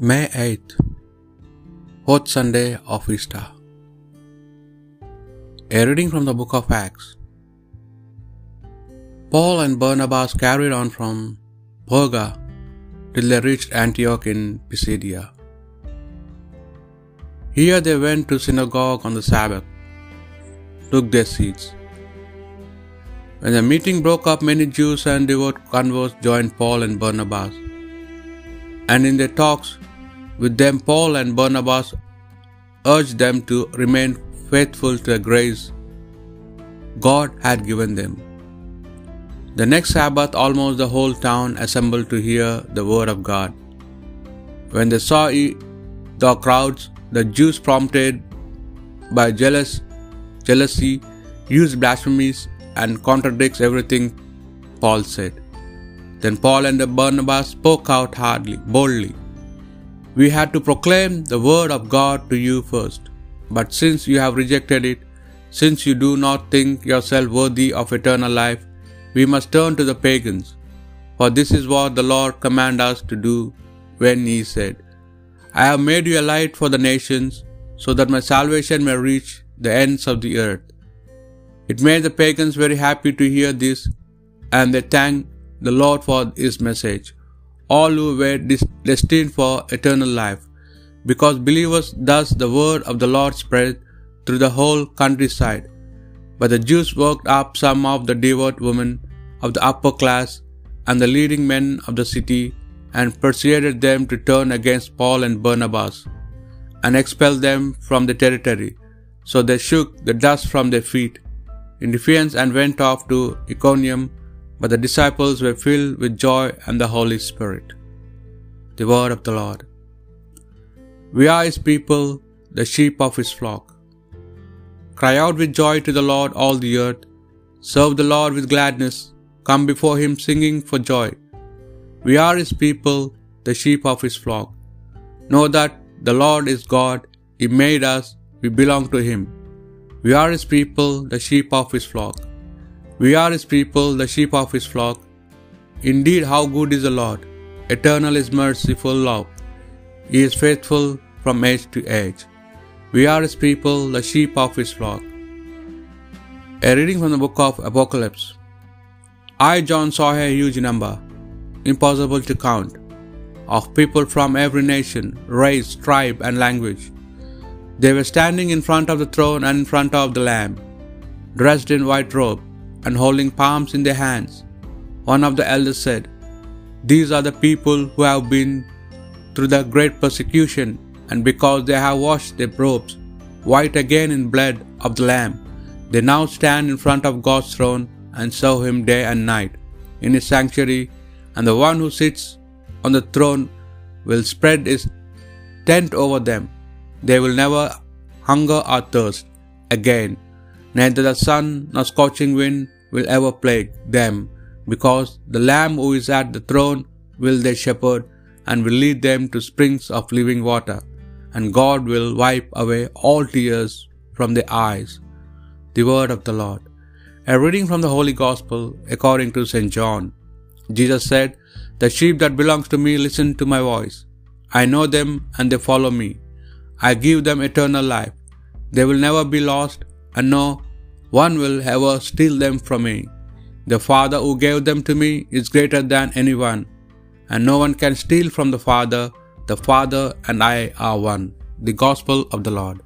May 8th, fourth Sunday of Easter. A reading from the book of Acts. Paul and Barnabas carried on from Perga till they reached Antioch in Pisidia. Here they went to synagogue on the Sabbath, took their seats. When the meeting broke up, many Jews and devout converts joined Paul and Barnabas. And in their talks with them, Paul and Barnabas urged them to remain faithful to the grace God had given them. The next Sabbath, almost the whole town assembled to hear the word of God. When they saw the crowds, the Jews, prompted by jealous, jealousy, used blasphemies and contradicts everything Paul said. Then Paul and Barnabas spoke out hardly, boldly. We had to proclaim the word of God to you first. But since you have rejected it, since you do not think yourself worthy of eternal life, we must turn to the pagans. For this is what the Lord commanded us to do when He said, I have made you a light for the nations, so that my salvation may reach the ends of the earth. It made the pagans very happy to hear this, and they thanked the Lord for His message, all who were destined for eternal life, because believers thus the word of the Lord spread through the whole countryside. But the Jews worked up some of the devout women of the upper class and the leading men of the city, and persuaded them to turn against Paul and Barnabas, and expel them from the territory. So they shook the dust from their feet in defiance and went off to Iconium, but the disciples were filled with joy and the Holy Spirit. The word of the Lord. We are his people, the sheep of his flock. Cry out with joy to the Lord, all the earth. Serve the Lord with gladness. Come before him singing for joy. We are his people, the sheep of his flock. Know that the Lord is God. He made us. We belong to him. We are his people, the sheep of his flock. We are his people, the sheep of his flock. Indeed, how good is the Lord! Eternal is merciful love. He is faithful from age to age. We are his people, the sheep of his flock. A reading from the book of Apocalypse. I, John, saw a huge number, impossible to count, of people from every nation, race, tribe, and language. They were standing in front of the throne and in front of the Lamb, dressed in white robe and holding palms in their hands. One of the elders said, These are the people who have been through the great persecution, and because they have washed their robes white again in blood of the Lamb, they now stand in front of God's throne and serve Him day and night in His sanctuary, and the one who sits on the throne will spread His tent over them. They will never hunger or thirst again, neither the sun nor scorching wind will ever plague them, because the Lamb who is at the throne will their shepherd and will lead them to springs of living water, and God will wipe away all tears from their eyes. The word of the Lord. A reading from the Holy Gospel according to St. John. Jesus said, The sheep that belongs to me listen to my voice. I know them and they follow me. I give them eternal life. They will never be lost, and no one will ever steal them from me. The Father who gave them to me is greater than anyone, and no one can steal from the Father. The Father and I are one. The Gospel of the Lord.